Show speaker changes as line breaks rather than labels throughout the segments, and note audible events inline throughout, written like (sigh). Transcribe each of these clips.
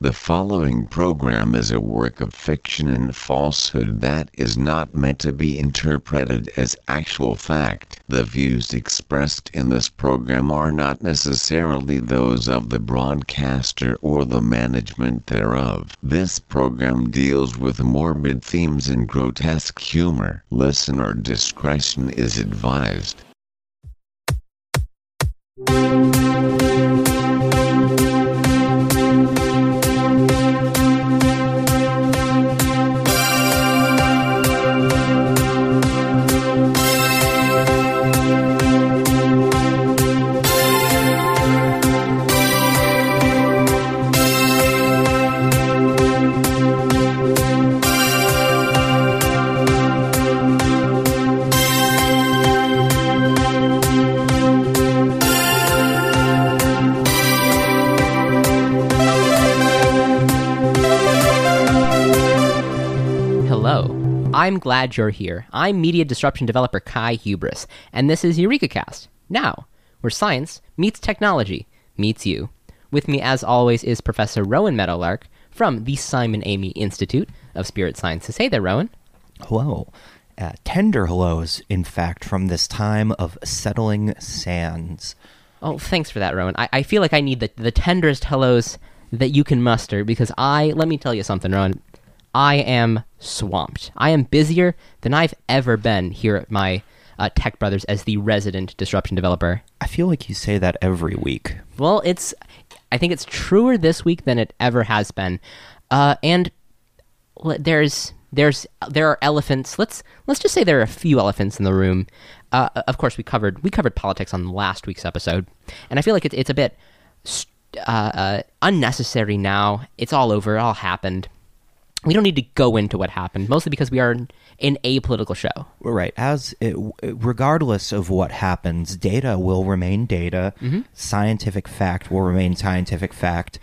The following program is a work of fiction and falsehood that is not meant to be interpreted as actual fact. The views expressed in this program are not necessarily those of the broadcaster or the management thereof. This program deals with morbid themes and grotesque humor. Listener discretion is advised.
I'm glad you're here. I'm media disruption developer Kai Hubris, and this is Eureka Cast. Now, where science meets technology meets you. With me, as always, is Professor Rowan Meadowlark from the Simon Amy Institute of Spirit Sciences. Hey there, Rowan.
Hello. Uh, tender hellos, in fact, from this time of settling sands.
Oh, thanks for that, Rowan. I, I feel like I need the, the tenderest hellos that you can muster because I, let me tell you something, Rowan. I am swamped. I am busier than I've ever been here at my uh, Tech Brothers as the resident disruption developer.
I feel like you say that every week.
Well, it's, I think it's truer this week than it ever has been. Uh, and there's, there's, there are elephants. Let's, let's just say there are a few elephants in the room. Uh, of course, we covered, we covered politics on last week's episode, and I feel like it's, it's a bit st- uh, uh, unnecessary now. It's all over. It all happened we don't need to go into what happened, mostly because we are an apolitical show.
Right. As it, regardless of what happens, data will remain data.
Mm-hmm.
Scientific fact will remain scientific fact,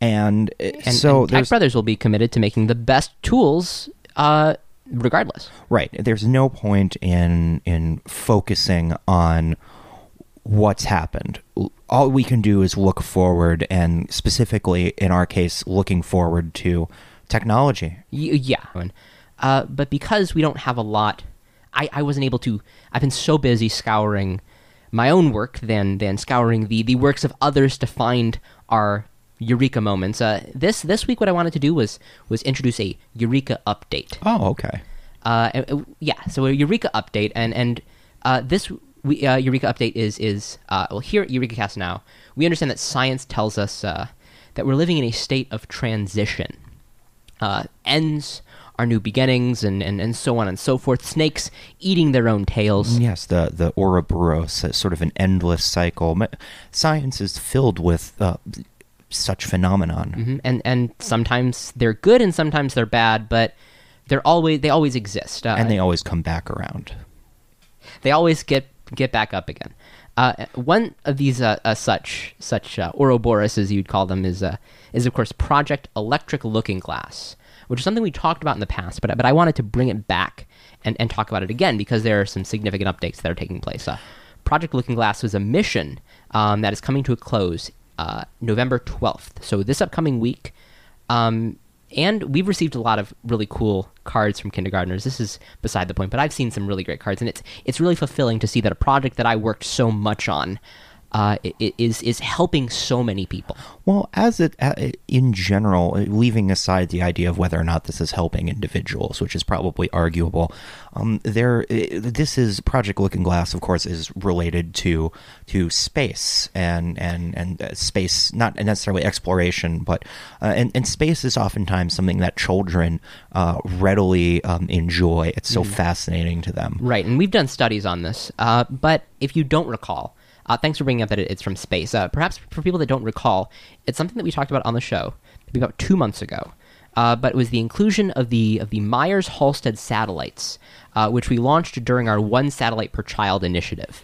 and, uh,
And,
so
and Tech Brothers will be committed to making the best tools, uh, regardless.
right. There's no point in in focusing on what's happened. All we can do is look forward, and specifically in our case, looking forward to technology.
Y- yeah. Uh, but because we don't have a lot, I, I wasn't able to. I've been so busy scouring my own work than than scouring the, the works of others to find our eureka moments. Uh, this this week, what I wanted to do was was introduce a eureka update.
Oh, okay.
Uh, uh, yeah, so a Eureka update, and and uh, this we, uh, Eureka update is is uh, well here at Eureka Cast now we understand that science tells us uh, that we're living in a state of transition. Uh, ends are new beginnings, and, and, and so on and so forth. Snakes eating their own tails.
Yes, the the Ouroboros, uh, sort of an endless cycle. Science is filled with uh, such phenomenon.
Mhm. and and sometimes they're good, and sometimes they're bad, but they're always they always exist. Uh,
and they always come back around.
they always get get back up again. Uh, one of these uh, uh, such such uh, Ouroboros, as you'd call them, is uh, is of course Project Electric Looking Glass, which is something we talked about in the past, but but I wanted to bring it back and, and talk about it again because there are some significant updates that are taking place. Uh, Project Looking Glass was a mission um, that is coming to a close November twelfth. So this upcoming week. Um, and we've received a lot of really cool cards from kindergartners. This is beside the point, but I've seen some really great cards, and it's it's really fulfilling to see that a project that I worked so much on uh, is is helping so many people.
Well, as it uh, in general, uh, leaving aside the idea of whether or not this is helping individuals, which is probably arguable, um, there this is Project Looking Glass, of course, is related to to space and and and uh, space, not necessarily exploration, but uh, and and space is oftentimes something that children uh, readily um, enjoy. It's so fascinating to them.
Right, and we've done studies on this. Uh, but if you don't recall, uh, thanks for bringing up that it's from space. Uh, perhaps for people that don't recall, it's something that we talked about on the show maybe about two months ago. Uh, but it was the inclusion of the of the Myers Halstead satellites, uh, which we launched during our one satellite per child initiative.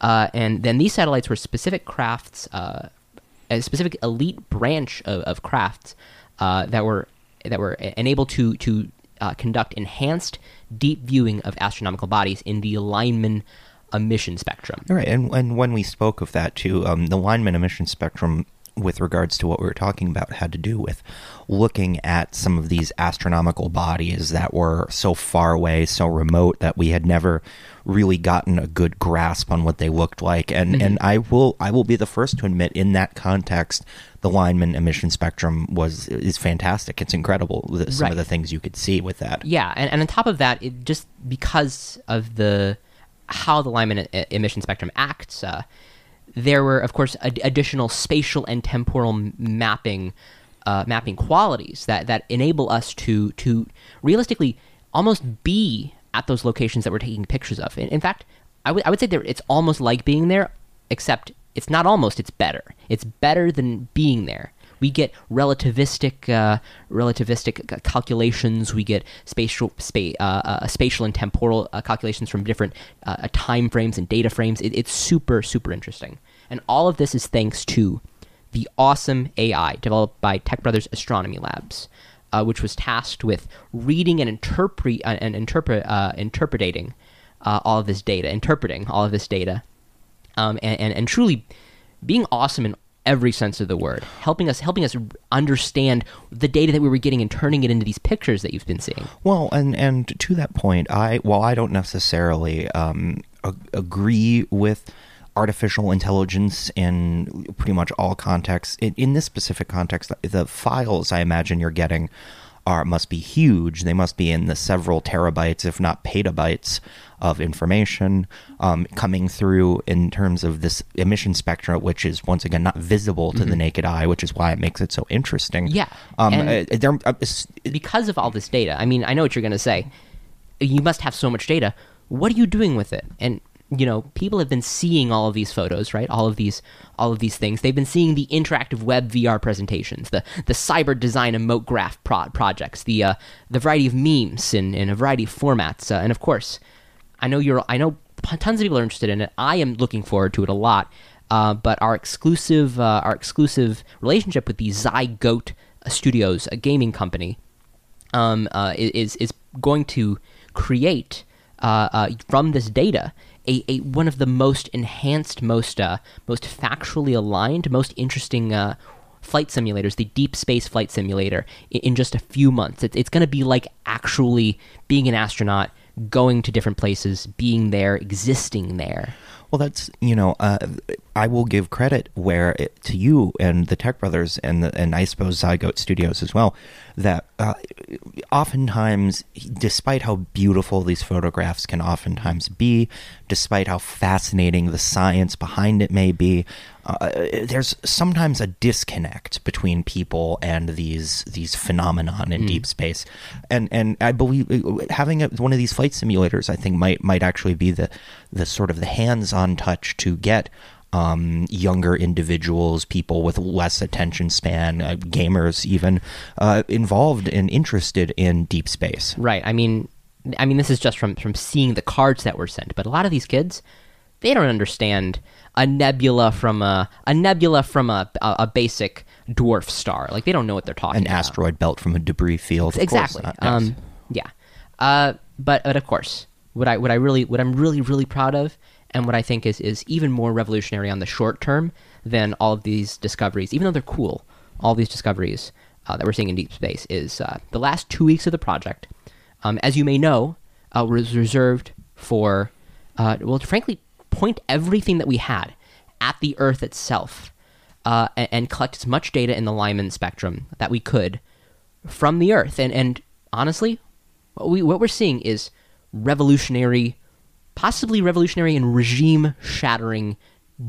Uh, and then these satellites were specific crafts, uh, a specific elite branch of, of crafts that were that were enabled to to conduct enhanced deep viewing of astronomical bodies in the Lyman emission spectrum.
Right, and and when we spoke of that too, um, the Lineman emission spectrum with regards to what we were talking about had to do with looking at some of these astronomical bodies that were so far away, so remote that we had never really gotten a good grasp on what they looked like. And
Mm-hmm.
and I will I will be the first to admit in that context the Lineman emission spectrum was is fantastic. It's incredible the, some
Right.
of the things you could see with that.
Yeah, and, and on top of that, it just because of the how the Lyman emission spectrum acts, uh, there were, of course, ad- additional spatial and temporal mapping uh, mapping qualities that, that enable us to to realistically almost be at those locations that we're taking pictures of. In, in fact, I would I would say there it's almost like being there, except it's not almost. It's better. It's better than being there. We get relativistic, uh, relativistic calculations. We get spatial, spa- uh, uh, spatial and temporal uh, calculations from different uh, time frames and data frames. It, it's super, super interesting. And all of this is thanks to the awesome AI developed by Tech Brothers Astronomy Labs, uh, which was tasked with reading and interpret uh, and interpret uh, interpreting all of this data, interpreting all of this data, um, and, and and truly being awesome in every sense of the word, helping us helping us understand the data that we were getting and turning it into these pictures that you've been seeing.
Well, and and to that point, I while I don't necessarily um, agree with artificial intelligence in pretty much all contexts, in, in this specific context, the files I imagine you're getting are must be huge. They must be in the several terabytes, if not petabytes, of information um, coming through in terms of this emission spectra, which is once again not visible to the naked eye, which is why it makes it so interesting.
Yeah,
um, uh, there, uh,
because of all this data, I mean, I know what you're going to say. You must have so much data. What are you doing with it? And you know, people have been seeing all of these photos, right? All of these, all of these things. They've been seeing the interactive web VR presentations, the the cyber design emote graph pro- projects, the uh, the variety of memes in, in a variety of formats, uh, and of course, I know you're. I know tons of people are interested in it. I am looking forward to it a lot. Uh, but our exclusive, uh, our exclusive relationship with the Zygote Studios, a gaming company, um, uh, is is going to create uh, uh, from this data a, a one of the most enhanced, most uh, most factually aligned, most interesting flight simulators, the Deep Space Flight Simulator, in, just a few months. It's going to be like actually being an astronaut, going to different places, being there, existing there.
Well, that's you know, uh, I will give credit where it, to you and the Tech Brothers and the, and I suppose Zygote Studios as well. That uh, oftentimes, despite how beautiful these photographs can oftentimes be, despite how fascinating the science behind it may be, uh, there's sometimes a disconnect between people and these these phenomenon in deep space, and and I believe having a, one of these flight simulators, I think might might actually be the the sort of the hands-on touch to get um, younger individuals, people with less attention span, uh, gamers even uh, involved and interested in deep space.
Right. I mean, I mean, this is just from from seeing the cards that were sent. But a lot of these kids, they don't understand a nebula from a a nebula from a a, a basic dwarf star. Like they don't know what they're talking
An
about.
asteroid belt from a debris field. of course
exactly.
not, yes.
Um, yeah. Uh, but but of course, what I what I really what I'm really really proud of, and what I think is is even more revolutionary on the short term than all of these discoveries, even though they're cool. All these discoveries uh, that we're seeing in deep space is uh, the last two weeks of the project. Um, as you may know, uh, was reserved for uh, well, frankly, point everything that we had at the Earth itself, uh, and, and collect as much data in the Lyman spectrum that we could from the Earth. And and honestly, what we what we're seeing is revolutionary, possibly revolutionary and regime shattering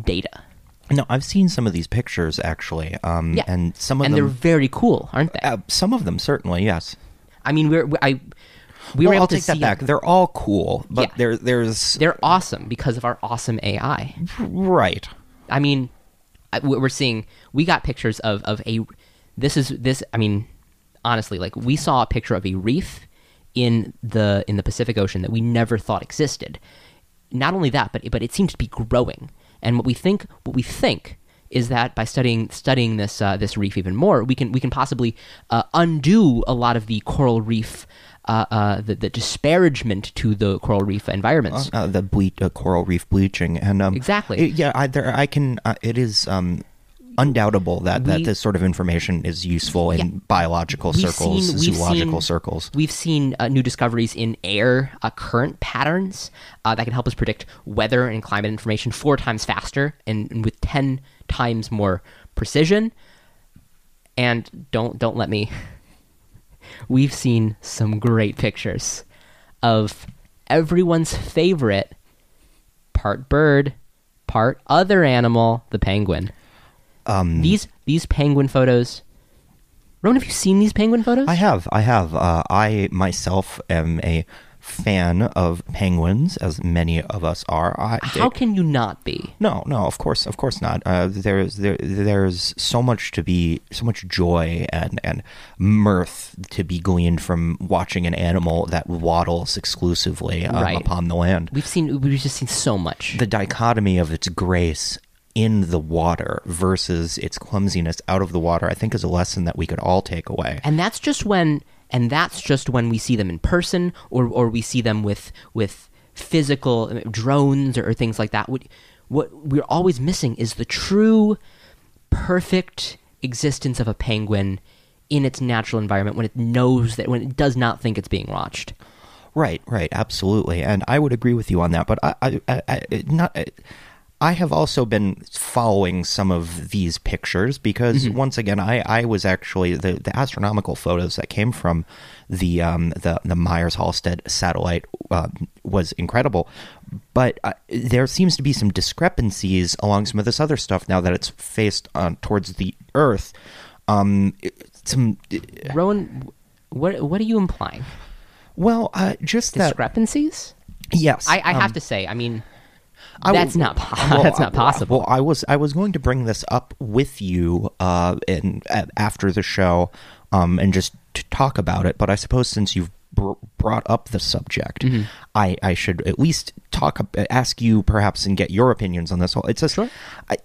data.
no, I've seen some of these pictures actually, um,
Yeah,
and some of
them, they're very cool, aren't they?
uh, some of them certainly, yes.
I mean, we're we, I we
well,
were able
I'll
to
take that
see
back. They're all cool, but
Yeah.
there, there's
they're awesome because of our awesome AI.
right.
I mean, we're seeing we got pictures of of a this is this. I mean, honestly, like we saw a picture of a reef in the in the Pacific Ocean that we never thought existed. Not only that, but but it seems to be growing. And what we think what we think is that by studying studying this uh, this reef even more, we can we can possibly uh, undo a lot of the coral reef. Uh, uh, the, the disparagement to the coral reef environments.
uh, the ble- uh, coral reef bleaching and um,
Exactly.
it- yeah I, there, I can uh, it is um, undoubtable that, that this sort of information is useful in
Yeah.
biological
We've
circles,
seen-
zoological
seen-
circles.
We've seen uh, new discoveries in air uh, current patterns uh, that can help us predict weather and climate information four times faster and, and with ten times more precision. And don't don't let me. (laughs) We've seen some great pictures of everyone's favorite part bird, part other animal, the penguin.
Um,
These these penguin photos. Rowan, have you seen these penguin photos?
I have, I have. Uh, I myself am a fan of penguins, as many of us are. I,
How can you not be?
No, no, of course, of course not. Uh, there's there, there's so much to be, so much joy and and mirth to be gleaned from watching an animal that waddles exclusively um,
Right.
upon the land.
We've seen we've just seen so much.
The dichotomy of its grace in the water versus its clumsiness out of the water, I think, is a lesson that we could all take away.
and that's just when and that's just when we see them in person or or we see them with with physical drones or, things like that. What what we're always missing is the true perfect existence of a penguin in its natural environment when it knows that when it does not think it's being watched.
Right, right, absolutely, and I would agree with you on that. But I, I, I, I not. I have also been following some of these pictures because once again, I, I was actually the, the astronomical photos that came from the um, the the Myers Halstead satellite uh, was incredible, but uh, there seems to be some discrepancies along some of this other stuff now that it's faced on towards the Earth. Um, some
Rowan, what what are you implying?
well, uh, just that
Discrepancies?
yes,
I, I
um,
have to say, I mean,
I
that's
w-
not po-
well,
that's not possible.
Well, I was I was going to bring this up with you uh, in a- after the show, um, and just to talk about it. But I suppose since you've br- brought up the subject,
Mm-hmm.
I I should at least talk ask you perhaps and get your opinions on this. Whole it's a
Sure.
I,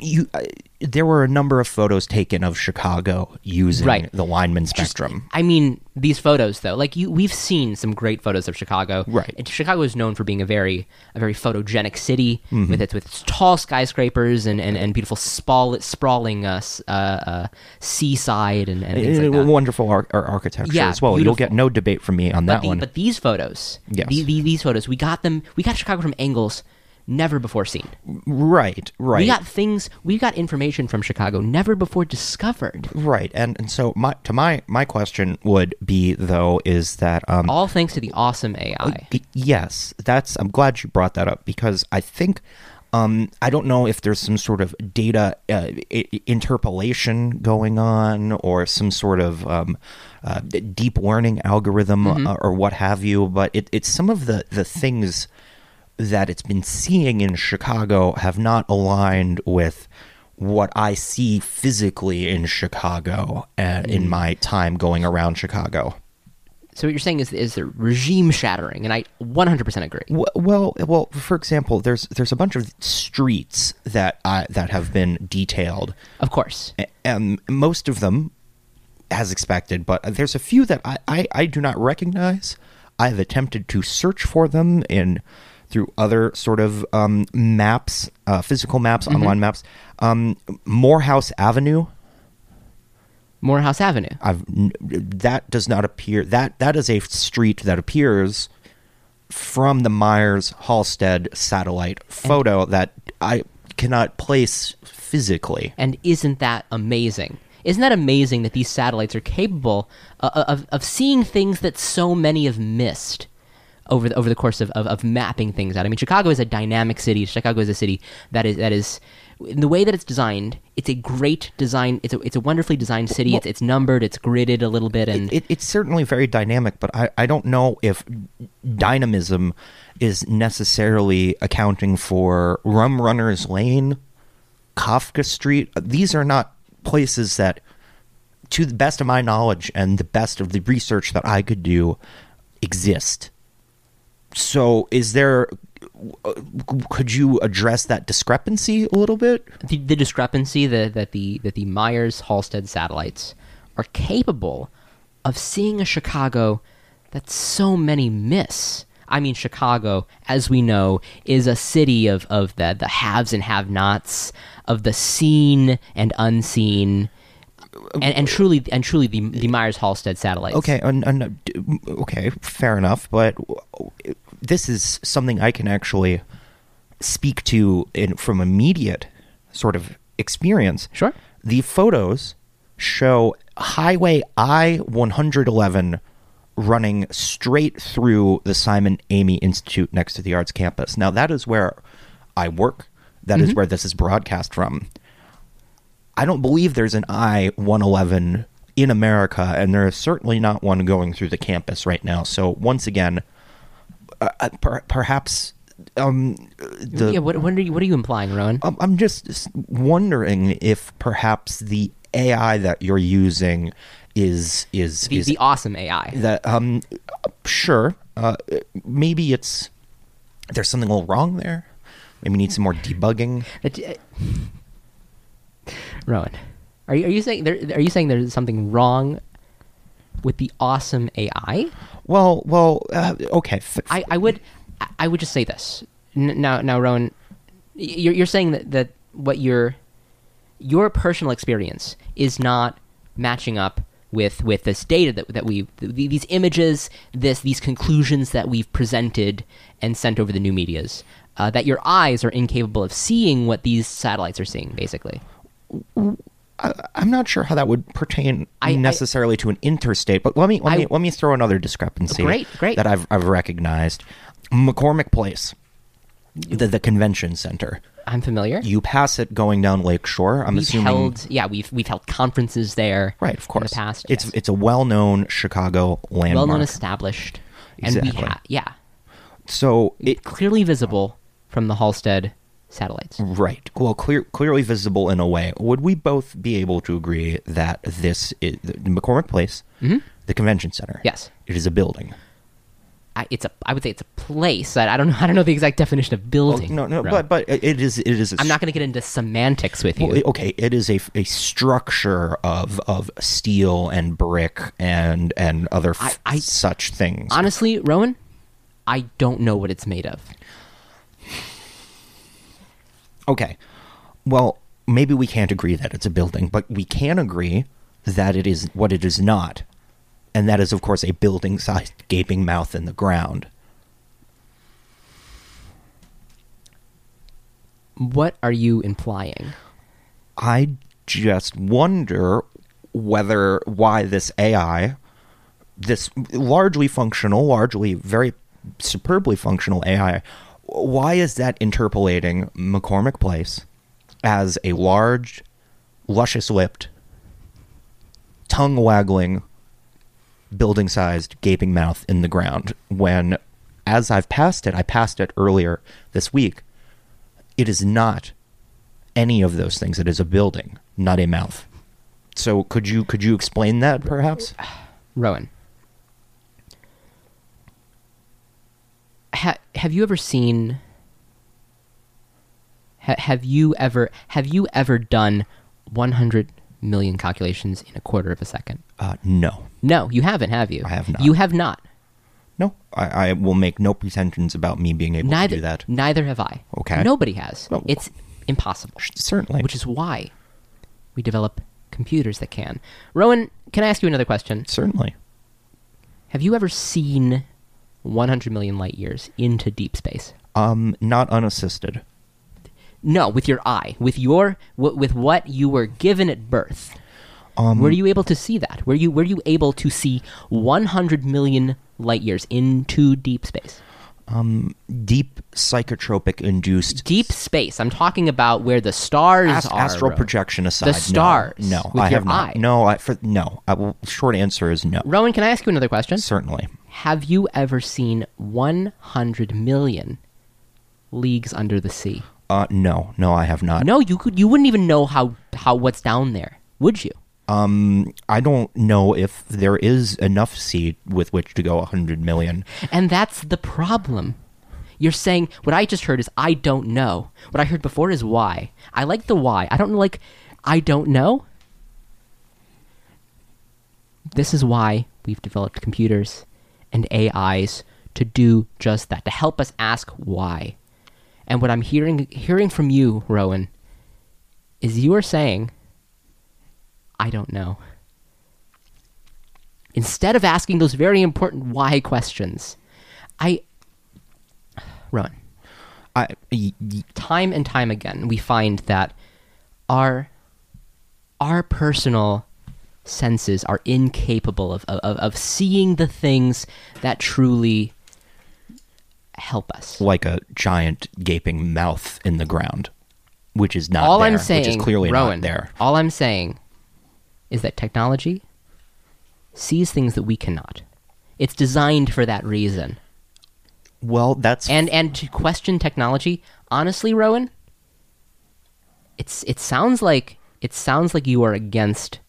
you. I, there were a number of photos taken of Chicago using
Right.
the Lineman spectrum.
I mean, these photos though, like you, we've seen some great photos of Chicago.
Right.
And Chicago is known for being a very, a very photogenic city
Mm-hmm.
with its with its tall skyscrapers and and, and beautiful sprawl, sprawling uh, uh, uh, seaside and, and like
Uh,
that.
wonderful ar- ar- architecture
Yeah,
as well. You'll get no debate from me on
but,
that
the-
one.
but these photos,
Yes.
the- the- these photos, we got them. We got Chicago from angles never before seen.
right, right.
We got things. We got information from Chicago never before discovered.
Right, and and so my to my my question would be though is that um
All thanks to the awesome AI.
y- yes that's I'm glad you brought that up because I think um I don't know if there's some sort of data uh, I- interpolation going on or some sort of um uh, deep learning algorithm uh, or what have you but it, it's some of the the things that it's been seeing in Chicago have not aligned with what I see physically in Chicago uh, in my time going around Chicago.
So what you're saying is is the regime shattering, and I 100% agree.
Well, well, for example, there's there's a bunch of streets that I, that have been detailed,
Of course.
and most of them, as expected, but there's a few that I, I, I do not recognize. I've attempted to search for them in through other sort of um, maps, uh, physical maps, online maps. Um, Morehouse Avenue.
Morehouse Avenue.
I've that does not appear that that is a street that appears from the Myers Halstead satellite photo that I cannot place physically.
And isn't that amazing? Isn't that amazing that these satellites are capable uh, of, of seeing things that so many have missed over the, over the course of, of, of mapping things out? I mean, Chicago is a dynamic city. Chicago is a city that is that is in the way that it's designed. It's a great design. It's a it's a wonderfully designed city. it's it's numbered. It's gridded a little bit, and
It, it's certainly very dynamic, but I, I don't know if dynamism is necessarily accounting for Rum Runner's Lane, Kafka Street. These are not places that, to the best of my knowledge and the best of the research that I could do, exist. So, is there? Uh, could you address that discrepancy a little bit?
the, the discrepancy that, that the that the Myers Halstead satellites are capable of seeing a Chicago that so many miss. I mean Chicago, as we know, is a city of, of the, the haves and have nots, of the seen and unseen. And, and truly, and truly, the the Myers Halstead satellites.
Okay, okay, fair enough. But uh, this is something I can actually speak to in, from immediate sort of experience.
Sure.
The photos show Highway I 111 running straight through the Simon Amy Institute next to the Arts Campus. Now, that is where I work. That is mm-hmm. where this is broadcast from. I don't believe there's an I 111 in America, and there is certainly not one going through the campus right now. So, once again, uh, uh, per- perhaps um, the
yeah. What, what are you What are you implying, Rowan?
um, I'm just wondering if perhaps the AI that you're using is is
the,
is
the awesome AI.
that um sure uh, maybe it's there's something a little wrong there. Maybe need some more debugging.
Rowan, are you are you saying there? Are you saying there's something wrong with the awesome AI?
Well, well, uh, okay.
I, I would I- would just say this N- now now Rowan, you're you're saying that that what your your personal experience is not matching up with with this data that that we th- these images this these conclusions that we've presented and sent over the new media's uh, that your eyes are incapable of seeing what these satellites are seeing basically
I, I'm not sure how that would pertain
I- I-
necessarily to an interstate, but let me let me
I-
let me throw another discrepancy.
Great, great.
That I've I've recognized. McCormick Place, the the convention center.
I'm familiar
You pass it going down Lakeshore. I'm
we've
assuming
held yeah we've we've held conferences there
right, of course.
in the past
it's
yes.
it's a well-known Chicago landmark.
well known established and we
Exactly.
ha- yeah
so it
clearly visible from the Halstead satellites.
right. Well, clear, clearly visible in a way. Would we both be able to agree that this is the McCormick Place, the convention center?
Mm-hmm. Yes.
it is a building.
I, it's a I would say it's a place. I, I don't know I don't know the exact definition of building.
No, no,
Ro.
but but it is it is. A
I'm not going to get into semantics with you.
Well, okay, it is a, a structure of of steel and brick and and other f-
I- I-
such things.
Honestly, Rowan, I don't know what it's made of.
Okay, well maybe we can't agree that it's a building, but we can agree that it is what it is not, and that is of course a building-sized gaping mouth in the ground.
What are you implying?
I just wonder whether why this AI, this largely functional, largely very superbly functional AI, why is that interpolating McCormick Place as a large, luscious lipped, tongue waggling, building sized gaping mouth in the ground when, as I've passed it, I passed it earlier this week, it is not any of those things. It is a building, not a mouth. So could you could you explain that perhaps?
Rowan. Ha- have you ever seen ha- have you ever have you ever done 100 million calculations in a quarter of a second?
Uh, no,
No, you haven't, have you?
I have not.
You have not.
no. I, I will make no pretensions about me being able
neither
to do that.
neither have I.
Okay.
Nobody has.
No.
It's impossible.
Certainly.
Which is why we develop computers that can. Rowan, can I ask you another question?
certainly.
Have you ever seen 100 million light years into deep space?
Um, not unassisted.
No, with your eye, with your with what you were given at birth.
Um,
were you able to see that? Were you were you able to see 100 million light years into deep space?
um, deep psychotropic induced
Deep space. I'm talking about where the stars
ast-
are.
astral projection aside.
The
no.
stars
No,
with
I have not. No, I for no. I will, short answer is no.
Rowan, can I ask you another question?
Certainly.
Have you ever seen 100 million leagues under the sea?
Uh, no, no, I have not.
No, you could. You wouldn't even know how how what's down there, would you?
Um, I don't know if there is enough sea with which to go a hundred million.
And that's the problem. You're saying what I just heard is I don't know. What I heard before is why. I like the why. I don't like I don't know. This is why we've developed computers and AIs to do just that, to help us ask why. And what I'm hearing hearing from you, Rowan, is you are saying, I don't know. Instead of asking those very important why questions, I Rowan,
I, y- y-
time and time again we find that our our personal senses are incapable of, of, of seeing the things that truly help us.
like a giant gaping mouth in the ground, which is not
all
there,
I'm saying,
which is clearly
Rowan,
not there.
all I'm saying is that technology sees things that we cannot. It's designed for that reason.
Well, that's
And and to question technology, honestly, Rowan, it's it sounds like it sounds like you are against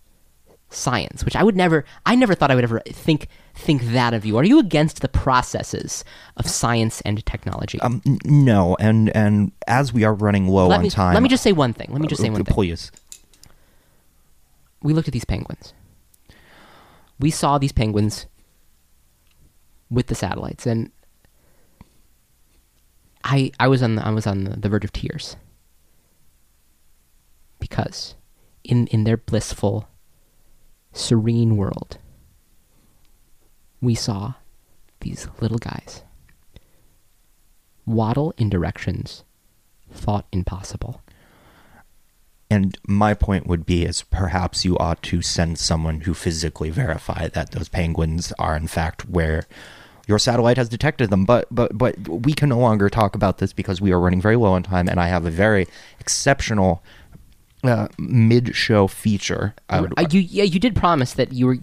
science, which I would never I never thought I would ever think think that of you. Are you against the processes of science and technology?
um, n- no, and and as we are running low
let
on
me
time,
let me just say one thing. Let me just say
uh,
one thing.
please.
we looked at these penguins. We saw these penguins with the satellites, and I I was on the, I was on the, the verge of tears because in in their blissful, serene world, we saw these little guys waddle in directions thought impossible.
And my point would be is perhaps you ought to send someone who physically verify that those penguins are in fact where your satellite has detected them. But but but we can no longer talk about this because we are running very low on time, and I have a very exceptional uh, mid-show feature. I would,
Uh, you yeah, you did promise that you were.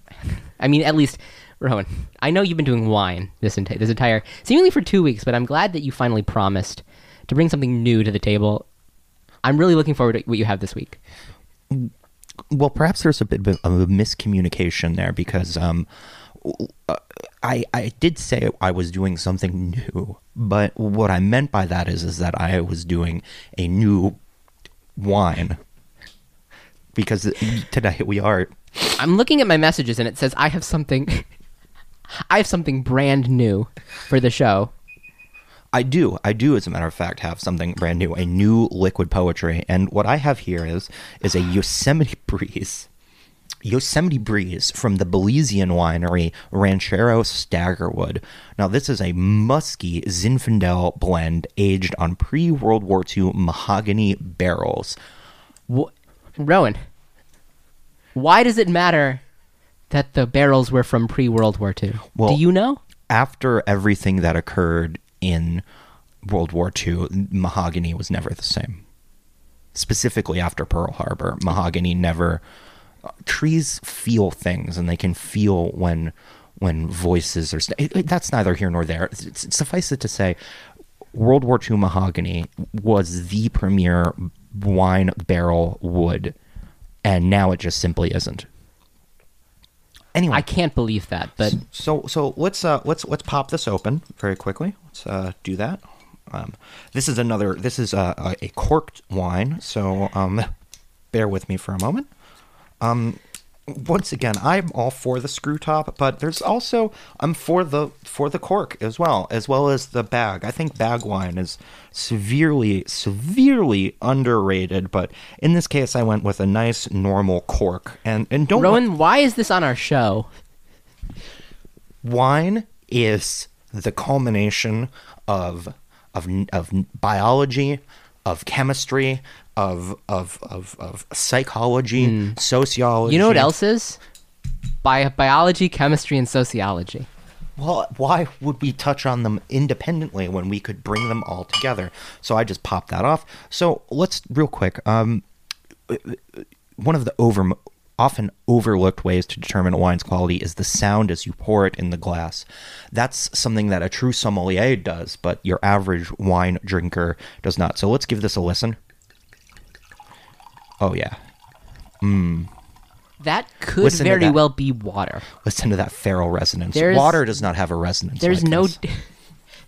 (laughs) I mean, at least Rowan. I know you've been doing wine this entire this entire seemingly for two weeks, but I'm glad that you finally promised to bring something new to the table. I'm really looking forward to what you have this week.
well, perhaps there's a bit of a miscommunication there because um, uh, I I did say I was doing something new, but what I meant by that is is that I was doing a new wine because tonight we are
I'm looking at my messages and it says I have something. (laughs) I have something brand new for the show.
I do. I do, as a matter of fact, have something brand new, a new liquid poetry. And what I have here is is a Yosemite (laughs) Breeze. Yosemite Breeze from the Belizean winery Ranchero Staggerwood. Now, this is a musky Zinfandel blend aged on pre World War II mahogany barrels.
Wh- Rowan, why does it matter that the barrels were from pre World War II?
Well-
Do you know?
After everything that occurred in World War II, mahogany was never the same. Specifically after Pearl Harbor, mahogany never. Uh, trees feel things, and they can feel when when voices are. St- it- it- that's neither here nor there. It's- it's- suffice it to say, World War II mahogany was the premier wine barrel wood, and now it just simply isn't. Anyway,
I can't believe that, but
so so let's uh let's let's pop this open very quickly. Let's uh do that. Um, this is another. This is a, a, a corked wine. So um, bear with me for a moment. Um, once again, I'm all for the screw top, but there's also I'm for the for the cork as well, as well as the bag. I think bag wine is severely severely underrated, but in this case, I went with a nice normal cork. And and don't
Rowan, why is this on our show?
wine is the culmination of of of biology, of chemistry, of of of, of psychology, sociology.
Hmm. You know what else is? Bi- biology, chemistry, and sociology.
Well, why would we touch on them independently when we could bring them all together? So I just popped that off. So let's real quick. Um, one of the over often overlooked ways to determine a wine's quality is the sound as you pour it in the glass. That's something that a true sommelier does, but your average wine drinker does not. So let's give this a listen. Oh yeah, Mmm.
That could
Listen
very
that.
well be water.
listen to that feral resonance.
There's-
Water does not have a resonance.
There's
like
no, (laughs)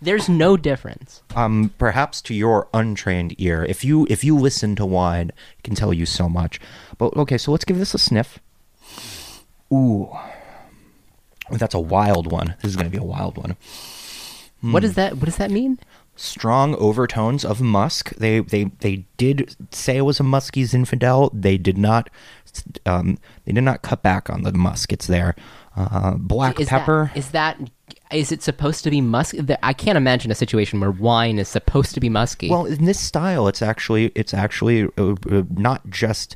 there's no difference.
um, perhaps to your untrained ear, if you if you listen to wine, it can tell you so much. But okay, so let's give this a sniff. Ooh, That's a wild one. This is going to be a wild one.
What does that What does that mean?
Strong overtones of musk. They they they did say it was a musky Zinfandel. They did not. Um, they did not cut back on the musk. It's there. Uh, black
Is
pepper.
That, is that is it supposed to be musk? the- I can't imagine a situation where wine is supposed to be musky.
Well, in this style, it's actually it's actually uh, uh, not just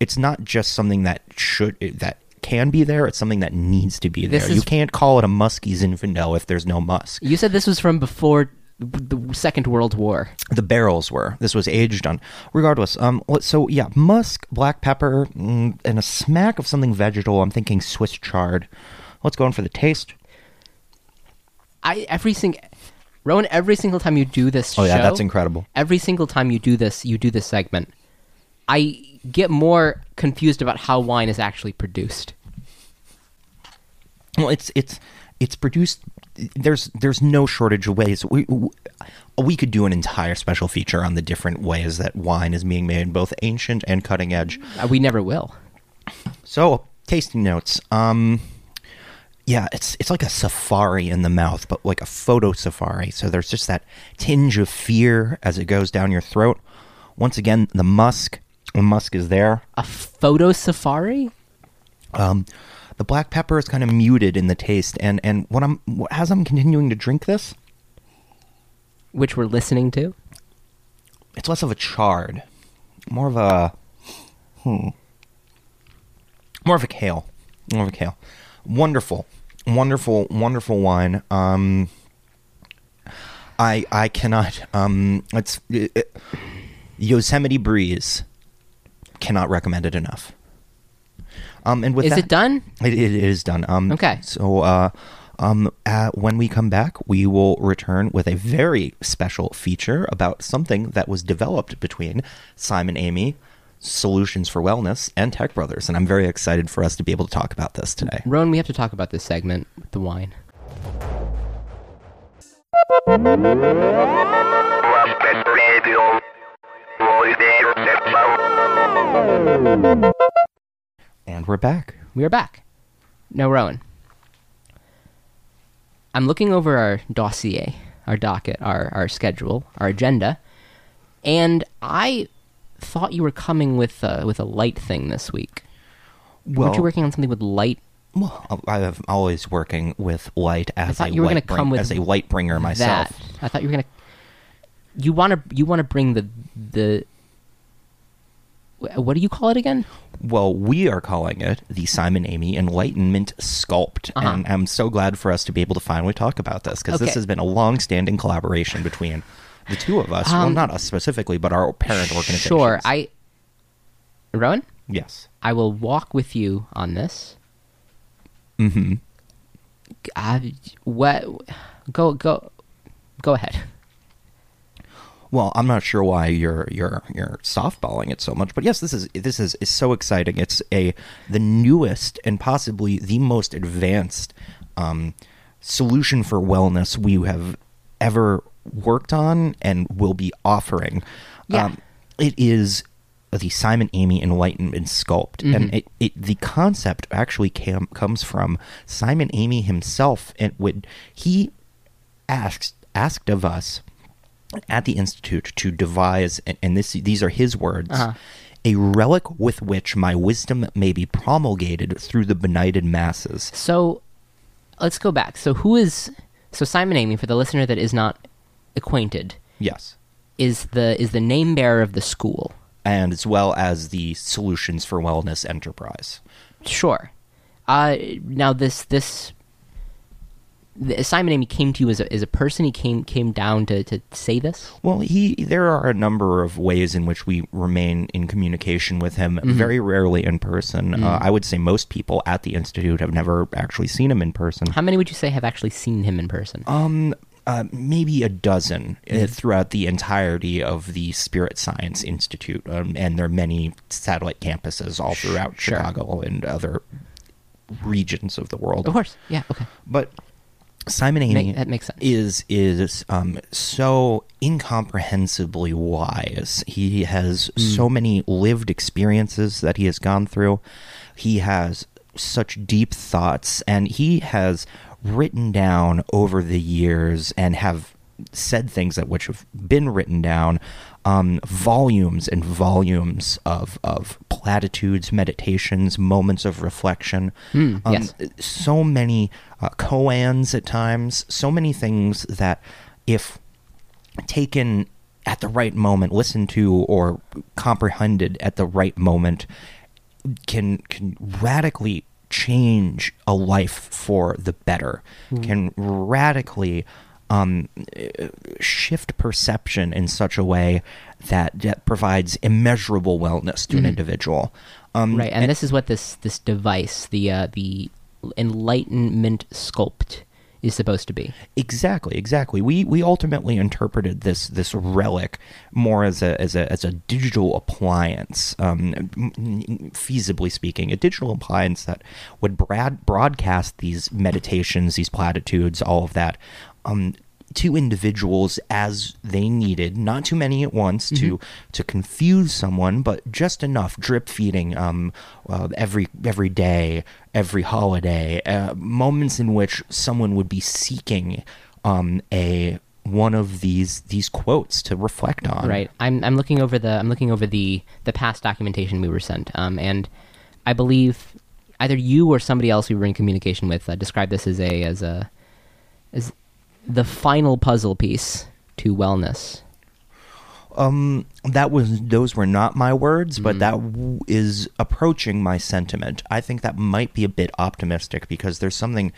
it's not just something that should that can be there. It's something that needs to be there. You can't call it a musky Zinfandel if there's no musk.
you said this was from before the Second World War.
The barrels were. This was aged on. Regardless, um, so yeah, musk, black pepper, mm, and a smack of something vegetal. I'm thinking Swiss chard. Let's go in for the taste.
I every single Rowan, every single time you do this
Oh yeah,
show-
that's incredible.
Every single time you do this, you do this segment. I get more confused about how wine is actually produced.
Well, it's it's it's produced. There's there's no shortage of ways. We we could do an entire special feature on the different ways that wine is being made, both ancient and cutting edge.
Uh, we never will.
So tasting notes. Um, yeah, it's it's like a safari in the mouth, but like a photo safari. So there's just that tinge of fear as it goes down your throat. Once again, the musk. The musk is there.
A photo safari?
Um, the black pepper is kind of muted in the taste, and and what I'm as I'm continuing to drink this,
Which we're listening to.
it's less of a charred, more of a hmm, more of a kale, more of a kale. Wonderful, wonderful, wonderful wine. Um, I I cannot. Um, it's it, it- Yosemite Breeze. Cannot recommend it enough. Um, and with
Is
that,
it done?
It, it is done. Um,
Okay.
So, uh, um, uh, when we come back, we will return with a very special feature about something that was developed between Simon Amy, Solutions for Wellness, and Tech Brothers, and I'm very excited for us to be able to talk about this today.
Rowan, we have to talk about this segment with the wine.
Prospect Radio. Voice interception.
And we're back.
We are back. Now, Rowan. I'm looking over our dossier, our docket, our, our schedule, our agenda, and I thought you were coming with uh, with a light thing this week.
Well,
Weren't you working on something with light?
well, I am always working with light as
thought
a
you were gonna
light
come with
as a light bringer myself.
That I thought you were gonna. You want to you want to bring the the. What do you call it again?
Well, we are calling it the Simon Amy Enlightenment Sculpt,
Uh-huh.
and I'm so glad for us to be able to finally talk about this because this has been a long-standing collaboration between the two of us. well,
Um,
not us specifically, but our parent organizations.
Sure, I. Rowan,
yes.
I will walk with you on this.
Mm-hmm.
Uh, what? Go go, go ahead.
Well, I'm not sure why you're you're you're softballing it so much, but yes, this is this is, is so exciting. It's a the newest and possibly the most advanced um, solution for wellness we have ever worked on and will be offering.
Yeah.
Um, it is the Simon Amy Enlightenment Sculpt, and it, it the concept actually cam, comes from Simon Amy himself, and when he asked asked of us at the institute to devise and, and this these are his words
Uh-huh.
a relic with which my wisdom may be promulgated through the benighted masses
So, let's go back. So, who is so Simon Amy for the listener that is not acquainted
yes
is the is the name bearer of the school.
and as well as the solutions for wellness enterprise
Sure. Uh, now this this the, Simon Amy came to you as a as a person. He came came down to to say this.
well he there are a number of ways in which we remain in communication with him very rarely in person uh, i would say most people at the institute have never actually seen him in person
How many would you say have actually seen him in person?
Um, uh, maybe a dozen uh, throughout the entirety of the Spirit Science Institute, um, and there are many satellite campuses all throughout
Sure.
Chicago and other regions of the world.
of course. Yeah. Okay.
But Simon Amy
Make- that makes sense.
is is um, so incomprehensibly wise. He has
Mm.
so many lived experiences that he has gone through. He has such deep thoughts, and he has written down over the years and have said things that which have been written down um, volumes and volumes of of platitudes meditations moments of reflection um,
yes.
so many uh, koans at times so many things that if taken at the right moment listened to or comprehended at the right moment can can radically change a life for the better can radically um, shift perception in such a way that, that provides immeasurable wellness to an individual. Um,
Right, and, this is what this this device, the uh, the Enlightenment Sculpt, is supposed to be.
Exactly, exactly. We we ultimately interpreted this this relic more as a as a as a digital appliance, um, feasibly speaking, a digital appliance that would broadcast these meditations, these platitudes, all of that. Um, to individuals as they needed, not too many at once to to confuse someone, but just enough drip feeding um, uh, every every day, every holiday, uh, moments in which someone would be seeking um, a one of these these quotes to reflect on.
Right. I'm I'm looking over the I'm looking over the the past documentation we were sent, um, and I believe either you or somebody else we were in communication with uh, described this as a as a as the final puzzle piece to wellness.
Um, that was those were not my words, but that w- is approaching my sentiment. I think that might be a bit optimistic because there's something,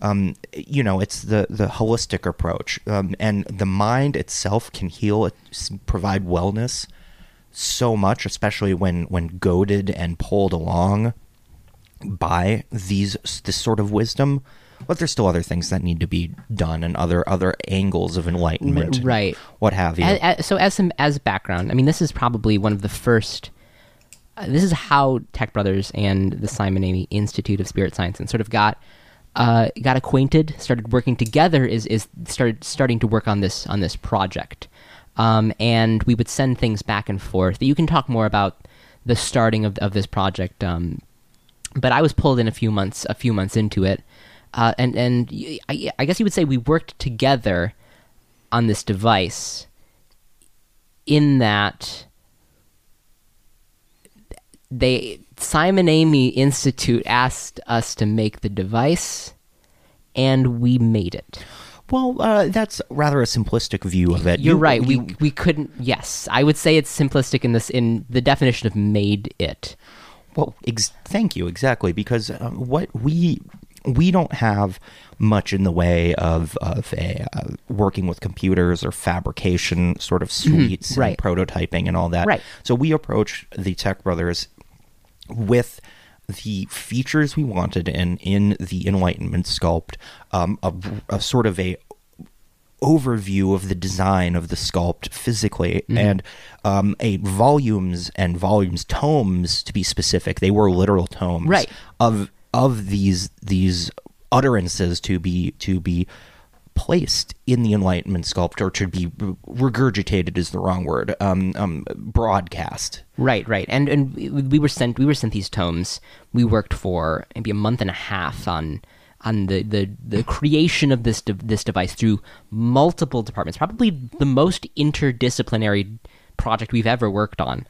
um, you know, it's the the holistic approach, um, and the mind itself can heal, it, provide wellness so much, especially when when goaded and pulled along by these this sort of wisdom. But there's still other things that need to be done and other other angles of enlightenment,
right.
What have you?
A- a- so as some as background, I mean, this is probably one of the first. Uh, this is how Tech Brothers and the Simon Amy Institute of Spirit Science and sort of got uh, got acquainted, started working together. Is is started starting to work on this on this project, um, and we would send things back and forth. You can talk more about the starting of of this project, um, but I was pulled in a few months a few months into it, uh, and and I, I guess you would say we worked together on this device in that they Simon Amy Institute asked us to make the device and we made it.
Well, uh, that's rather a simplistic view of it.
You're
You-
right.
you-
we we couldn't yes. I would say it's simplistic in this in the definition of made it.
well, ex- thank you exactly because uh, what we we don't have much in the way of of a uh, working with computers or fabrication sort of suites
Mm-hmm. right.
and prototyping and all that.
Right.
So we approached the Tech Brothers with the features we wanted in in the Enlightenment sculpt, um, a, a sort of a overview of the design of the sculpt physically
Mm-hmm.
and um, a volumes and volumes tomes to be specific they were literal tomes
Right.
of of these these utterances to be to be placed in the enlightenment sculpt or to be regurgitated is the wrong word um, um broadcast
Right, right. And and we- we were sent we were sent these tomes. We worked for maybe a month and a half on on the, the, the creation of this de- this device through multiple departments. Probably the most interdisciplinary project we've ever worked on.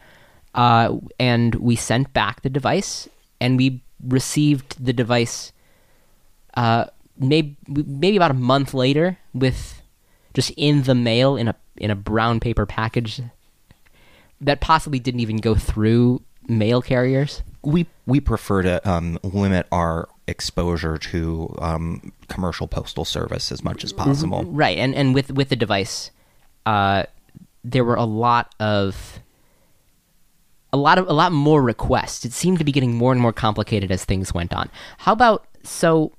Uh, and we sent back the device, and we received the device. Uh, maybe maybe about a month later, with just in the mail in a in a brown paper package that possibly didn't even go through mail carriers.
we we prefer to um, limit our exposure to um, commercial postal service as much as possible.
Right, and and with with the device, uh, there were a lot of a lot of a lot more requests. It seemed to be getting more and more complicated as things went on. How about so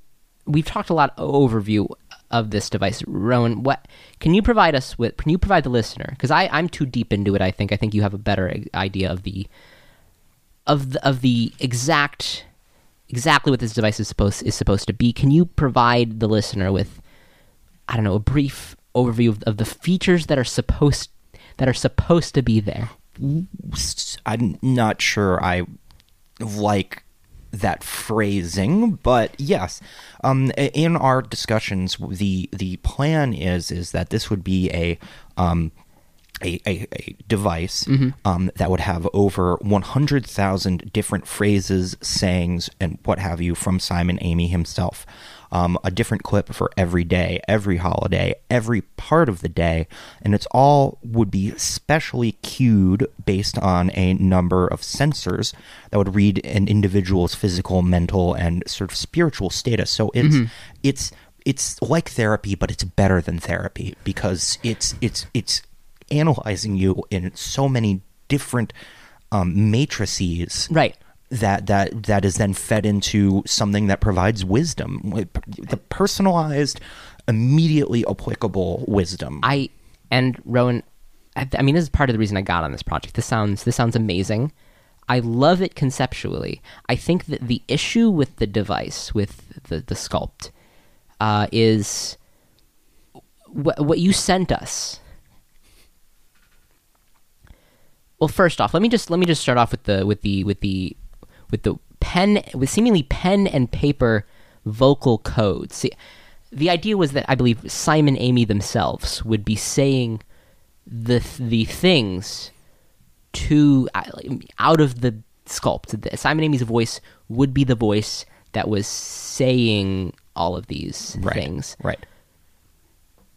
we've talked a lot overview of this device. Rowan, what can you provide us with? Can you provide the listener? Because I I'm too deep into it. I think I think you have a better idea of the of the, of the exact exactly what this device is supposed is supposed to be. Can you provide the listener with I don't know a brief overview of, of the features that are supposed that are supposed to be there?
I'm not sure I like that phrasing, but yes, um, in our discussions, the the plan is is that this would be a um, a, a, a device um, that would have over 100,000 different phrases, sayings, and what have you from Simon Amy himself. Um, a different clip for every day, every holiday, every part of the day, and it's all would be specially cued based on a number of sensors that would read an individual's physical, mental, and sort of spiritual status. So it's it's it's like therapy, but it's better than therapy because it's it's it's analyzing you in so many different um, matrices
Right.
That that that is then fed into something that provides wisdom the personalized immediately applicable wisdom
I and Rowan, I, I mean, this is part of the reason I got on this project. This sounds this sounds amazing. I love it conceptually. I think that the issue with the device, with the the sculpt, uh, is wh- what you sent us. Well, first off, let me just let me just start off with the with the with the with the pen with seemingly pen and paper vocal codes. See, the idea was that I believe Simon Amy themselves would be saying the the things to uh, out of the sculpt. The- Simon Amy's voice would be the voice that was saying all of these
right
things
right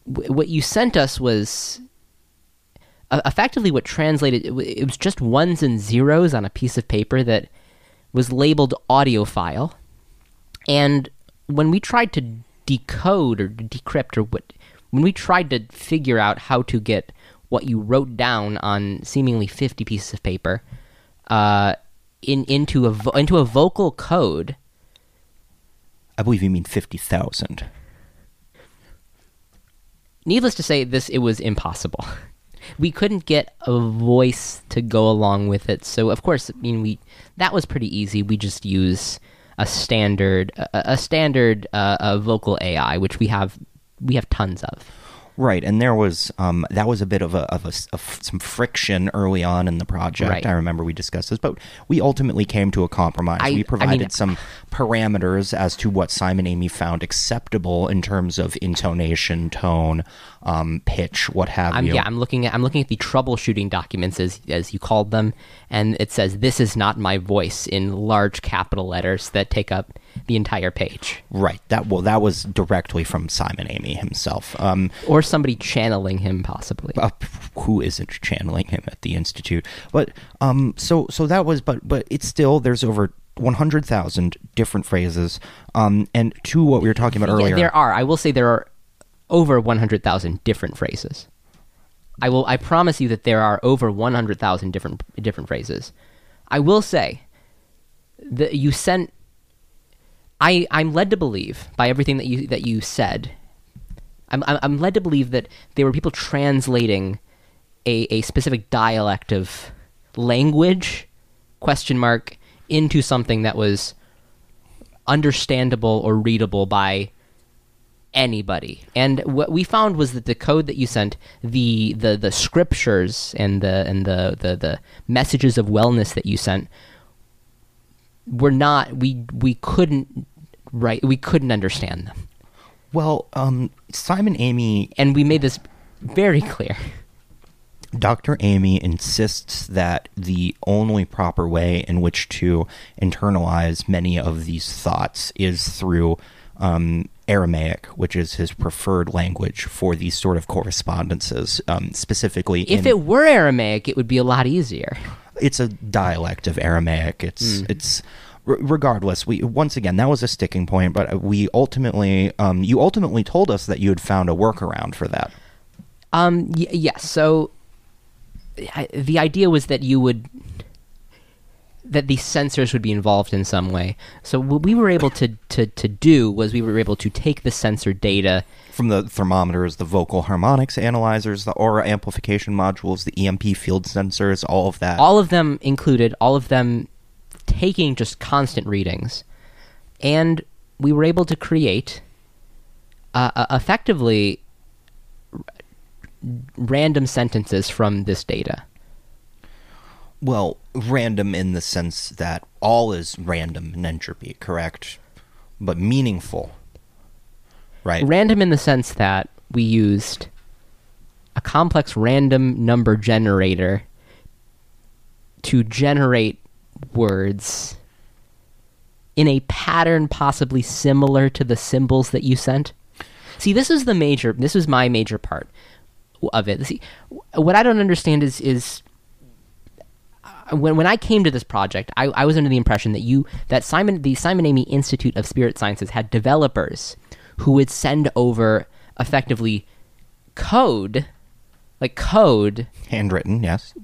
wh- what you sent us was uh, effectively what translated it, w- it was just ones and zeros on a piece of paper that was labeled audiophile. and when we tried to decode or decrypt or what when we tried to figure out how to get what you wrote down on seemingly 50 pieces of paper uh, in into a vo- into a vocal code
i believe you mean 50000
needless to say, this it was impossible. (laughs) We couldn't get a voice to go along with it, so of course, I mean, we that was pretty easy. We just use a standard a, a standard uh, uh, vocal AI, which we have we have tons of.
Right, and there was um, that was a bit of a, of a of some friction early on in the project.
Right.
I remember we discussed this, but we ultimately came to a compromise.
I- I
we
mean-
provided some parameters as to what Simon Amy found acceptable in terms of intonation, tone, um, pitch, what have
I'm,
you.
yeah, I'm looking at I'm looking at the troubleshooting documents as as you called them, and it says this is not my voice in large capital letters that take up the entire page,
Right. That well, that was directly from Simon Amy himself. Um,
or somebody channeling him possibly.
uh, who isn't channeling him at the institute but um so so that was but but it's still there's over 100,000 different phrases um and to what we were talking about
Yeah,
earlier
there are. I will say there are over 100,000 different phrases. I will. I promise you that there are over 100,000 different different phrases. I will say that you sent. I I'm led to believe by everything that you that you said. I'm I'm led to believe that there were people translating a a specific dialect of language question mark into something that was understandable or readable by anybody. And what we found was that the code that you sent, the the the scriptures and the and the the, the messages of wellness that you sent were not we we couldn't write we couldn't understand them.
well um Simon Amy
And we made this very clear.
Dr. Amy insists that the only proper way in which to internalize many of these thoughts is through um, Aramaic, which is his preferred language for these sort of correspondences. Um, specifically,
If
in-
it were Aramaic, it would be a lot easier.
It's a dialect of Aramaic. It's it's regardless. We once again that was a sticking point, but we ultimately um, you ultimately told us that you had found a workaround for that.
Um. Y- yes. So, I, the idea was that you would that these sensors would be involved in some way. So what we were able to to to do was we were able to take the sensor data.
From the thermometers, the vocal harmonics analyzers, the aura amplification modules, the EMP field sensors, all of that.
All of them included, all of them taking just constant readings, and we were able to create uh, uh, effectively r- random sentences from this data.
Well, random in the sense that all is random in entropy, correct? But meaningful. Right?
Random in the sense that we used a complex random number generator to generate words in a pattern possibly similar to the symbols that you sent. See, this is the major. This is my major part of it. See, what I don't understand is is when when I came to this project, I, I was under the impression that you that Simon the Simon Amy Institute of Spirit Sciences had developers who would send over effectively code, like code
Handwritten, yes.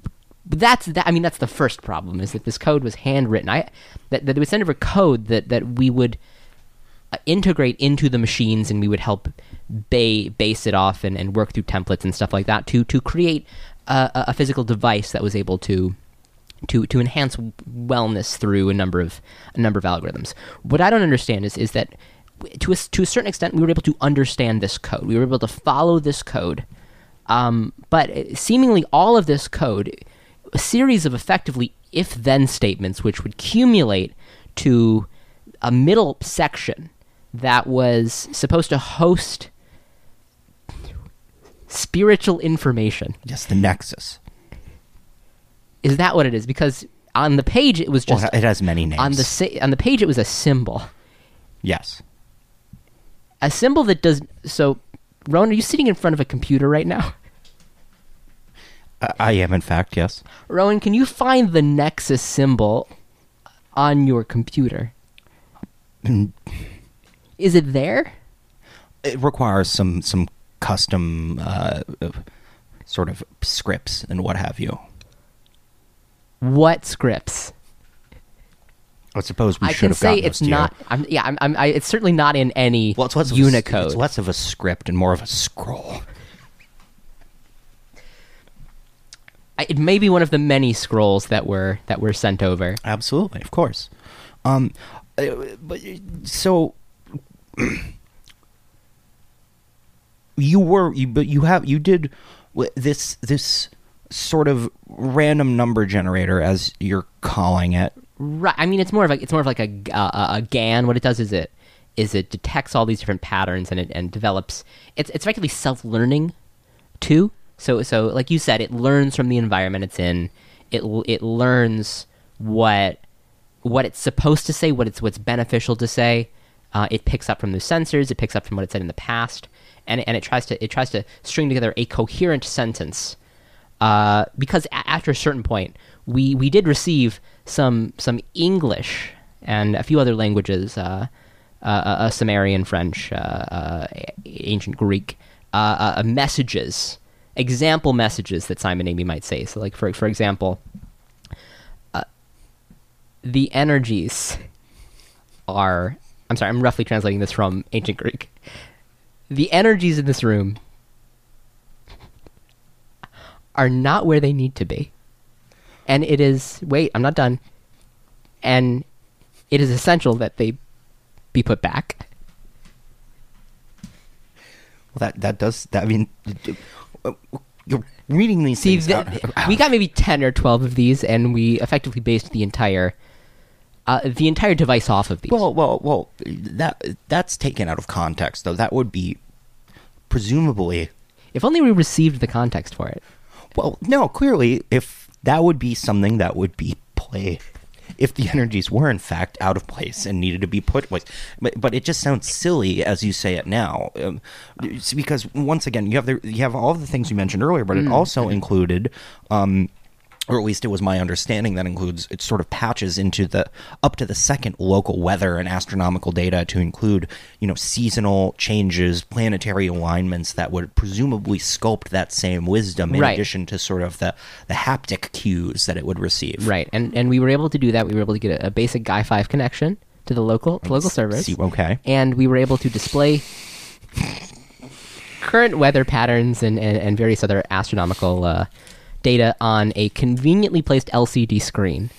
but that's that. I mean, that's the first problem is that this code was handwritten. I that that it would send over code that that we would uh, integrate into the machines, and we would help ba- base it off and, and work through templates and stuff like that to to create a a physical device that was able to to to enhance wellness through a number of a number of algorithms. What I don't understand is is that to a, to a certain extent we were able to understand this code. We were able to follow this code, um, but seemingly all of this code, a series of effectively if then statements, which would accumulate to a middle section that was supposed to host spiritual information.
Yes, the nexus.
Is that what it is? Because on the page it was
Well,
just
it has many names.
on the sa- on the page it was a symbol,
yes.
a symbol that does so. Rowan, are you sitting in front of a computer right now?
I, I am, in fact, yes.
Rowan, can you find the Nexus symbol on your computer? Is it there?
It requires some some custom uh, sort of scripts and what have you.
What scripts?
I suppose we
I
should
can
have
say
gotten
it's
those to you.
not. I'm, yeah, I'm, I'm, I, it's certainly not in any
Well, it's less of A,
Unicode.
it's less of a script and more of a scroll.
I- it may be one of the many scrolls that were that were sent over.
Absolutely, of course. Um, uh, but so (clears throat) you were you, but you have you did w- this this sort of random number generator as you're calling it.
Right. I mean, it's more of like it's more of like a uh, a GAN. What it does is it is it detects all these different patterns and it and develops. It's it's effectively self learning, too. So so like you said, it learns from the environment it's in. It it learns what what it's supposed to say, what it's what's beneficial to say. Uh, it picks up from the sensors. It picks up from what it said in the past, and and it tries to it tries to string together a coherent sentence uh, because a- after a certain point, we we did receive some some English and a few other languages, uh, uh, uh, Sumerian, French, uh, uh, ancient Greek, uh, uh, messages, example messages that Simon Amy might say. So, like for for example, uh, the energies are. I'm sorry, I'm roughly translating this from ancient Greek. The energies in this room are not where they need to be. And it is wait, I'm not done. And it is essential that they be put back.
Well, that that does that. I mean, you're reading these
See,
things
th-
out.
we got maybe 10 or 12 of these and we effectively based the entire uh, the entire device off of these.
Well, well, well. That that's taken out of context, though. That would be presumably.
if only we received the context for it.
Well, no. Clearly, if that would be something that would be play, if the energies were in fact out of place and needed to be put place, but but it just sounds silly as you say it now, um, because once again you have the you have all the things you mentioned earlier, but it also included. Um, or at least it was my understanding that includes it sort of patches into the up to the second local weather and astronomical data to include you know seasonal changes planetary alignments that would presumably sculpt that same wisdom in
Right.
addition to sort of the the haptic cues that it would receive
Right. And and we were able to do that. We were able to get a, a basic Guy 5 connection to the local to local servers.
see- okay.
And we were able to display current weather patterns and, and, and various other astronomical uh, data on a conveniently placed LCD screen.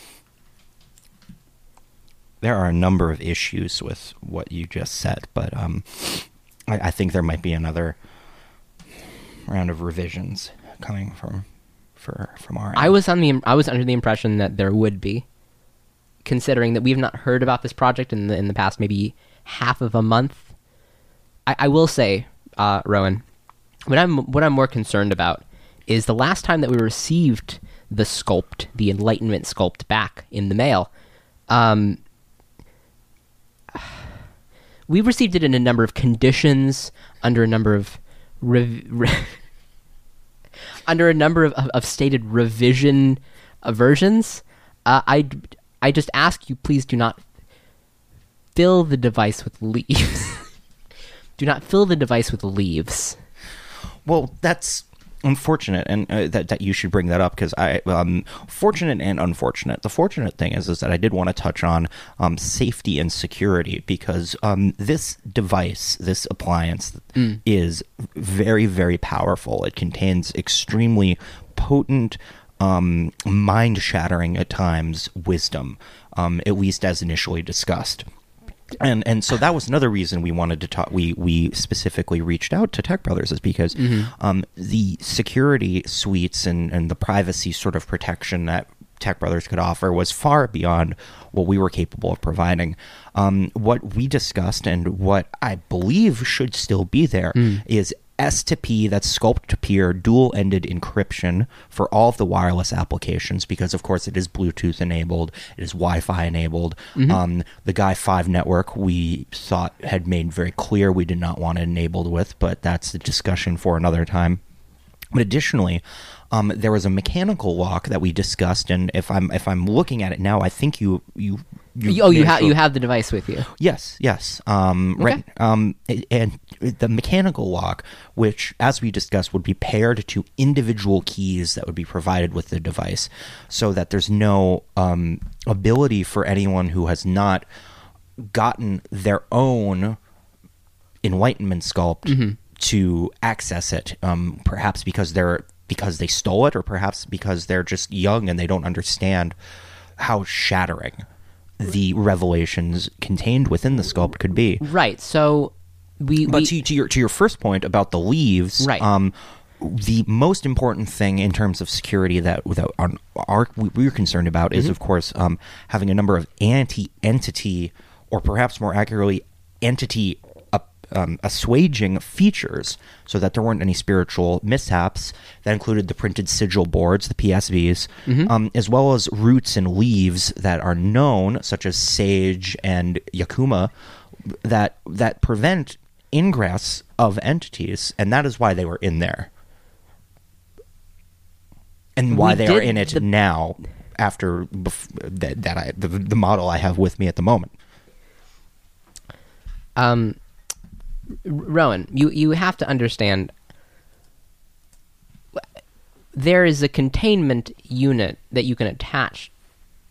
there are a number of issues with what you just said but um I, I think there might be another round of revisions coming from for from our.
I was on the I was under the impression that there would be, considering that we've not heard about this project in the in the past maybe half of a month. I, I will say, uh, Rowan, what I'm what I'm more concerned about is the last time that we received the sculpt, the Enlightenment sculpt, back in the mail. Um, (sighs) we received it in a number of conditions, under a number of rev- re- (laughs) under a number of, of, of stated revision uh, versions. Uh, I I just ask you, please do not fill the device with leaves. (laughs) do not fill the device with leaves.
Well, that's unfortunate, and uh, that that you should bring that up because I um fortunate and unfortunate. The fortunate thing is is that I did want to touch on um safety and security because um this device, this appliance, is very very powerful. It contains extremely potent. Um, mind shattering at times wisdom, um, at least as initially discussed and and so that was another reason we wanted to talk. We we specifically reached out to Tech Brothers is because um, the security suites and and the privacy sort of protection that Tech Brothers could offer was far beyond what we were capable of providing. Um, what we discussed and what I believe should still be there is S to P, that's sculpt to peer, dual ended encryption for all of the wireless applications because, of course, it is Bluetooth enabled, it is Wi Fi enabled. Um, the Guy 5 network we thought had made very clear we did not want it enabled with, but that's a discussion for another time. But additionally, um, there was a mechanical lock that we discussed, and if I'm if I'm looking at it now, I think you you,
oh, you have you have the device with you.
Yes, yes. Um, Right. Um, and the mechanical lock, which, as we discussed, would be paired to individual keys that would be provided with the device, so that there's no um, ability for anyone who has not gotten their own enlightenment sculpt to access it. Um, perhaps because they're because they stole it, or perhaps because they're just young and they don't understand how shattering the revelations contained within the sculpt could be.
Right. So we,
But
we
to, to your to your first point about the leaves,
Right.
Um, the most important thing in terms of security that that our, our we are concerned about
Mm-hmm.
is, of course, um, having a number of anti-entity, or perhaps more accurately, entity um, assuaging features, so that there weren't any spiritual mishaps. That included the printed sigil boards, the PSVs,
Mm-hmm.
um, as well as roots and leaves that are known, such as sage and yakuma, that that prevent ingress of entities, and that is why they were in there, and why
We
they are in it
the-
now. After bef- that, that I the, the model I have with me at the moment.
um, Rowan, you you have to understand. There is a containment unit that you can attach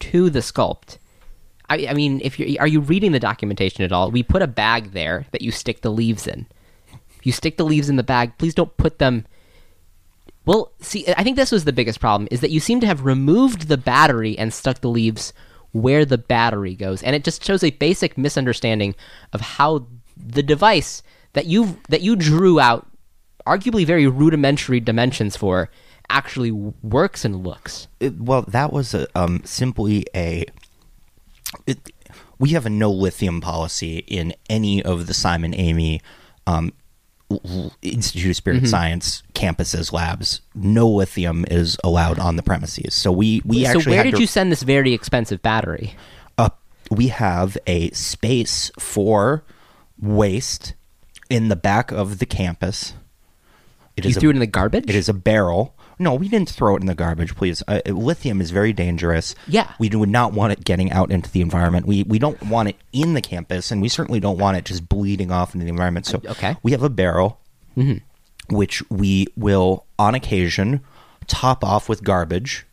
to the sculpt. I, I mean, if you are you reading the documentation at all? We put a bag there that you stick the leaves in. You stick the leaves in the bag. Please don't put them. Well, see, I think this was the biggest problem is that you seem to have removed the battery and stuck the leaves where the battery goes, and it just shows a basic misunderstanding of how the device that you that you drew out, arguably very rudimentary dimensions for, actually works and looks.
It- well, that was a, um, simply a. It, we have a no lithium policy in any of the Simon Amy um, Institute of Spirit Science campuses, labs. No lithium is allowed on the premises. So we we
so
actually
where
had
did
to-
you send this very expensive battery?
uh, we have a space for waste in the back of the campus. It
You
is a-
threw it in the garbage.
It is a barrel. No, we didn't throw it in the garbage, please. Uh, lithium is very dangerous.
Yeah.
We would not want it getting out into the environment. We we don't want it in the campus, and we certainly don't want it just bleeding off into the environment. So
Okay.
we have a barrel, which we will, on occasion, top off with garbage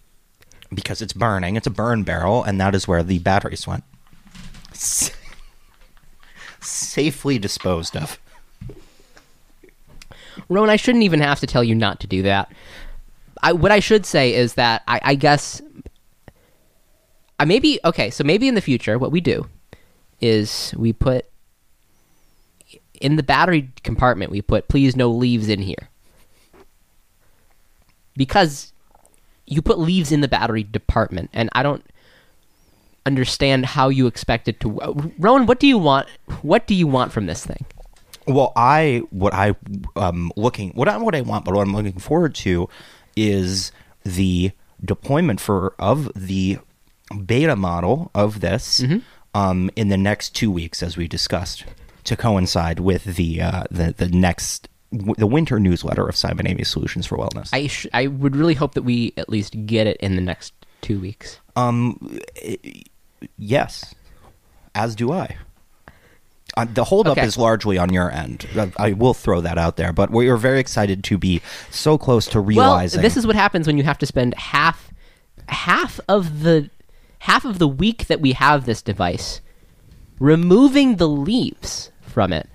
because it's burning. It's a burn barrel, and that is where the batteries went. Safely disposed of.
Rowan, I shouldn't even have to tell you not to do that. I, what I should say is that I, I guess I maybe okay. So maybe in the future, what we do is we put in the battery compartment. We put please no leaves in here because you put leaves in the battery department, and I don't understand how you expect it to. Rowan, what do you want? What do you want from this thing?
Well, I what I um looking what I what I want, but what I'm looking forward to is the deployment for of the beta model of this um in the next two weeks, as we discussed, to coincide with the uh, the the next the winter newsletter of Simon Amy Solutions for Wellness.
I sh- I would really hope that we at least get it in the next two weeks.
Um, yes, as do I. Uh, the holdup
Okay.
is largely on your end. I, I will throw that out there, but we are very excited to be so close to realizing.
Well, this is what happens when you have to spend half half of the half of the week that we have this device removing the leaves from it.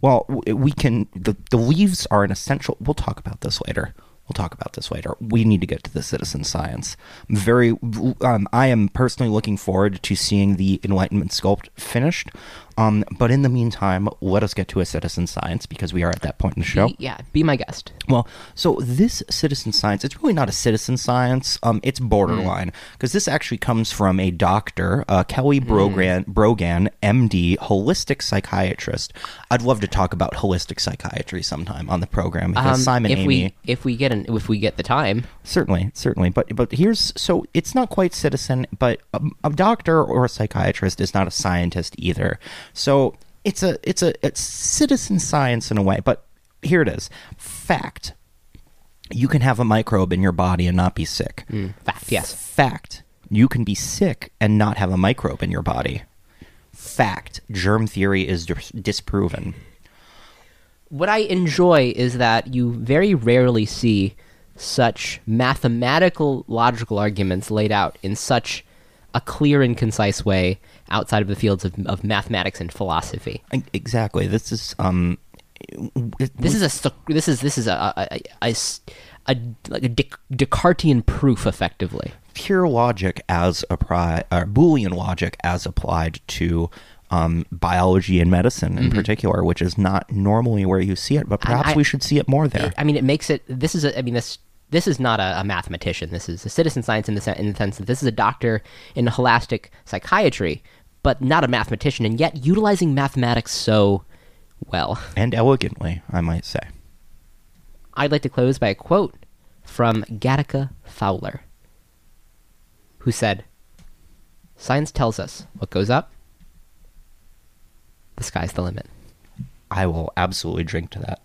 well, we can. The, the leaves are an essential. We'll talk about this later. We'll talk about this later. We need to get to the citizen science. I'm very. Um, I am personally looking forward to seeing the Enlightenment sculpt finished. Um, but in the meantime, let us get to a citizen science because we are at that point in the show.
Be- yeah, be my guest.
Well, so this citizen science, it's really not a citizen science. Um, it's borderline because this actually comes from a doctor, uh, Kelly Brogan, Brogan, MD, holistic psychiatrist. I'd love to talk about holistic psychiatry sometime on the program because
Um,
Simon
if
Amy,
we if we get if we get the time,
certainly, certainly. But but here's so it's not quite citizen, but a, a doctor or a psychiatrist is not a scientist either. So it's a it's a it's citizen science in a way. But here it is, fact. You can have a microbe in your body and not be sick.
Hmm, fact, yes.
Fact. You can be sick and not have a microbe in your body. Fact. Germ theory is dis- disproven.
What I enjoy is that you very rarely see such mathematical logical arguments laid out in such a clear and concise way outside of the fields of, of mathematics and philosophy.
Exactly. This is um. it-
This is a this is this is a a, a, a like a Des- Descartesian proof, effectively.
pure logic as applied, or Boolean logic as applied to um, biology and medicine in particular, which is not normally where you see it, but perhaps
I-
we should see it more there.
I mean, it makes it. This is a. I mean, this this is not a, a mathematician. This is a citizen science in the sen- in the sense that this is a doctor in holistic psychiatry, but not a mathematician, and yet utilizing mathematics so well.
and elegantly, I might say.
I'd like to close by a quote from Gattaca Fowler, who said, "Science tells us what goes up. The sky's the limit."
I will absolutely drink to that.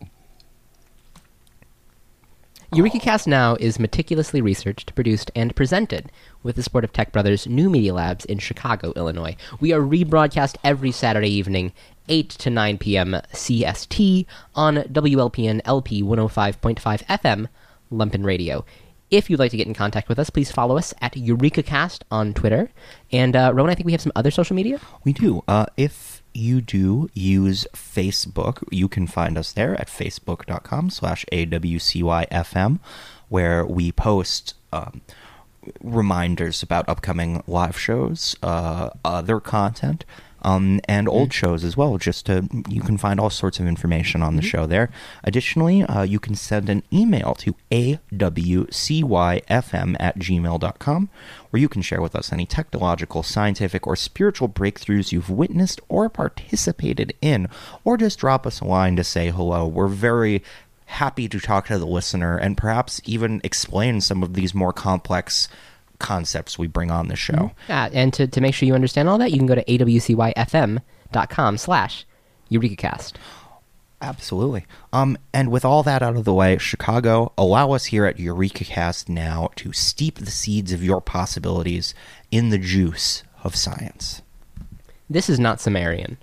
Eureka Cast Now is meticulously researched, produced, and presented with the support of Tech Brothers New Media Labs in Chicago, Illinois. We are rebroadcast every Saturday evening, 8 to 9 p.m. CST on WLPN LP 105.5 FM, Lumpen Radio. If you'd like to get in contact with us, please follow us at EurekaCast on Twitter. And uh, Rowan, I think we have some other social media.
We do. Uh, if you do use Facebook, you can find us there at facebook.com slash AWCYFM, where we post um, reminders about upcoming live shows, uh, other content, um, and old shows as well. Just to, you can find all sorts of information on the show there. Additionally, uh, you can send an email to awcyfm at gmail.com, where you can share with us any technological, scientific, or spiritual breakthroughs you've witnessed or participated in, or just drop us a line to say hello. We're very happy to talk to the listener and perhaps even explain some of these more complex concepts we bring on the show.
Yeah, and to, to make sure you understand all that, you can go to awcyfm.com slash EurekaCast.
Absolutely. Um, and with all that out of the way, Chicago, allow us here at Eureka Cast now to steep the seeds of your possibilities in the juice of science.
This is not Sumerian.